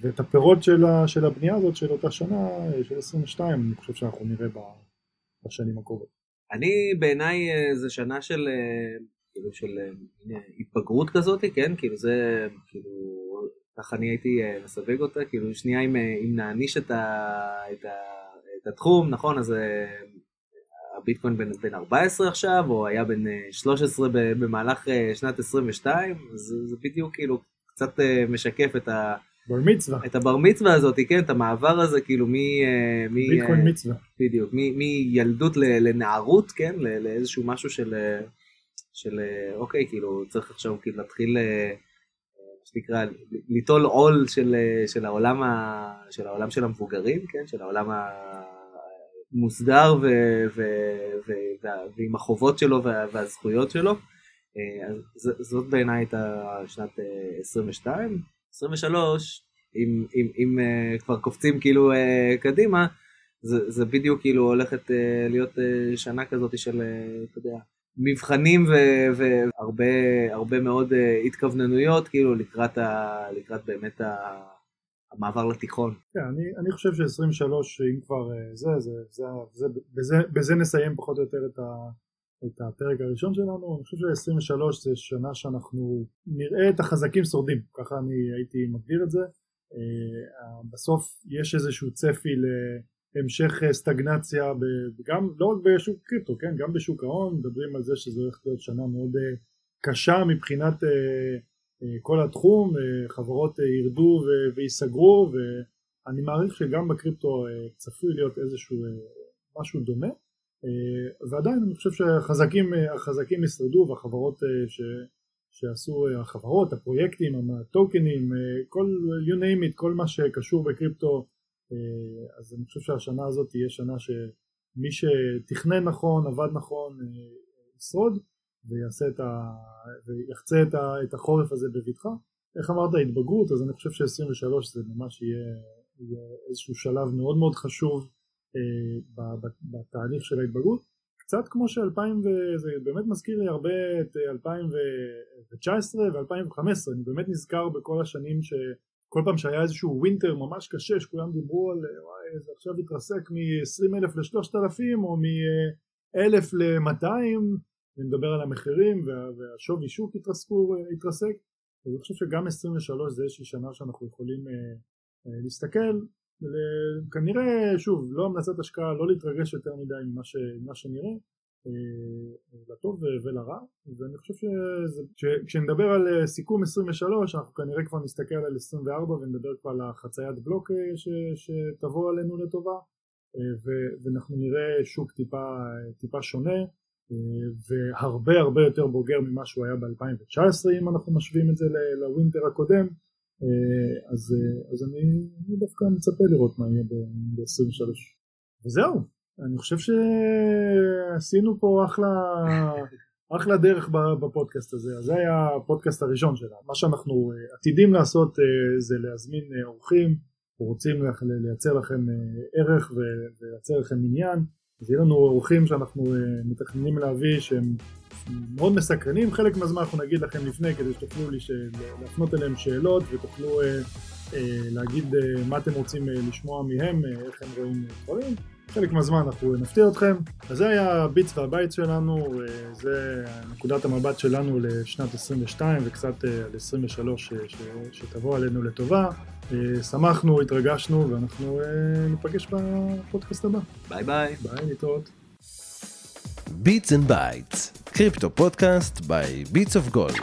ואת הפירות של, ה, של הבנייה הזאת של אותה שנה, אה, של 22, אני חושב שאנחנו נראה ב, בשנים הקרובות. אני, בעיניי, אה, זה שנה של, אה, כאילו, של אה, התבגרות כזאת, כן? כאילו, זה, כאילו, ככה אני הייתי מסווג אותה, כאילו, שנייה אם, אם נעניש את, ה, את, ה, את התחום, נכון? אז הביטקוין בן, בן 14 עכשיו, או היה בן אה, 13 ב- במהלך שנת 22, אז זה, בדיוק כאילו קצת משקף את, ה, בר מצווה, את הבר מצווה הזאת, כן? את המעבר הזה, כאילו, מ... אה, מ ביטקוין אה, מצווה. בדיוק, מ- מילדות לנערות, כן? לאיזשהו משהו של, אה, של אוקיי, כאילו צריך עכשיו כאילו להתחיל, מה שנקרא, ליטול עול של, של, העולם ה, של העולם של המבוגרים, כן? של העולם המוסדר ו, ו, ו, וה- ועם החובות שלו וה, והזכויות שלו. אז זאת בעיניי הייתה שנת אה, 22. 23, אם, אם, אם אה, כבר קופצים כאילו אה, קדימה, זה, זה בדיוק כאילו הולכת אה, להיות אה, שנה כזאת של, אה, אתה יודע, מבחנים ו- והרבה הרבה מאוד אה, התכווננויות כאילו לקראת, ה, לקראת באמת ה, המעבר לתיכון. כן, אני, אני חושב ש-23, אם כבר אה, זה, זה, זה, זה, בזה, בזה נסיים פחות או יותר את, ה, את הפרק הראשון שלנו, אני חושב ש-23 זה שנה שאנחנו נראה את החזקים שורדים, ככה אני הייתי מגדיר את זה. אה, בסוף יש איזשהו צפי להמשך סטגנציה, גם לא רק בשוק קריפטו, כן, גם בשוק ההון, מדברים על זה שזו הולכת להיות שנה מאוד אה, קשה מבחינת אה, כל התחום, חברות ירדו וייסגרו ואני מעריך שגם בקריפטו צפוי להיות איזשהו משהו דומה ועדיין אני חושב שהחזקים אה, החזקים ישרדו והחברות אה, ש, שעשו אה, החברות, הפרויקטים, הטוקנים, אה, כל you name it, כל מה שקשור בקריפטו אה, אז אני חושב שהשנה הזאת תהיה שנה שמי שתכנן נכון, עבד נכון, אה, ישרוד ויעשה את ה... ויחצה את, ה... את החורף הזה בבטחה. איך אמרת התבגרות, אז אני חושב ש-23 זה ממש יהיה, יהיה איזשהו שלב מאוד מאוד חשוב אה, בתהליך של ההתבגרות. קצת כמו ש-2000, זה באמת מזכיר לי הרבה את 2019 ו-2015, אני באמת נזכר בכל השנים שכל פעם שהיה איזשהו ווינטר ממש קשה, שכולם דיברו על וואי זה עכשיו התרסק מ-20,000 ל-3,000 או מ-1,000 ל-200 אני מדבר על המחירים וה, והשווי שוק התרסקו, התרסק אז אני חושב שגם 23 זה איזושהי שנה שאנחנו יכולים אה, אה, להסתכל, כנראה, שוב, לא המלצת השקעה, לא להתרגש יותר מדי ממה, ש, שנראה, אה, לטוב ולרע, ואני חושב שכשנדבר על סיכום 23 אנחנו כנראה כבר נסתכל על 24 ונדבר כבר על החציית בלוק ש, שתבוא עלינו לטובה ו, ואנחנו נראה שוק טיפה, טיפה שונה והרבה הרבה יותר בוגר ממה שהוא היה ב-2019 אם אנחנו משווים את זה לווינטר הקודם. אה, אז, אה, אז אני, אני דווקא מצפה לראות מה יהיה ב-23 וזהו אני חושב שעשינו פה אחלה אחלה דרך בפודקאסט הזה. אז זה היה הפודקאסט הראשון שלנו. מה שאנחנו אה, עתידים לעשות זה להזמין אורחים. רוצים לייצר לכם ערך ולייצר לכם עניין. אז יהיה לנו אורחים שאנחנו מתכננים להביא שהם מאוד מסקרנים, חלק מהזמן אנחנו נגיד לכם לפני כדי שתוכלו להפנות אליהם שאלות ותוכלו אה, אה, להגיד אה, מה אתם רוצים אה, לשמוע מהם, אה, איך הם רואים דברים. חלק מהזמן אנחנו נפתיע אתכם. אז זה היה הביץ והבית שלנו, אה, זה נקודת המבט שלנו לשנת 22 וקצת אה, על 23 ש, ש, שתבוא עלינו לטובה. אה, שמחנו, התרגשנו ואנחנו אה, ניפגש בפודקאסט הבא. ביי ביי. ביי, להתראות. Bits and Bytes, crypto podcast by Bits of Gold.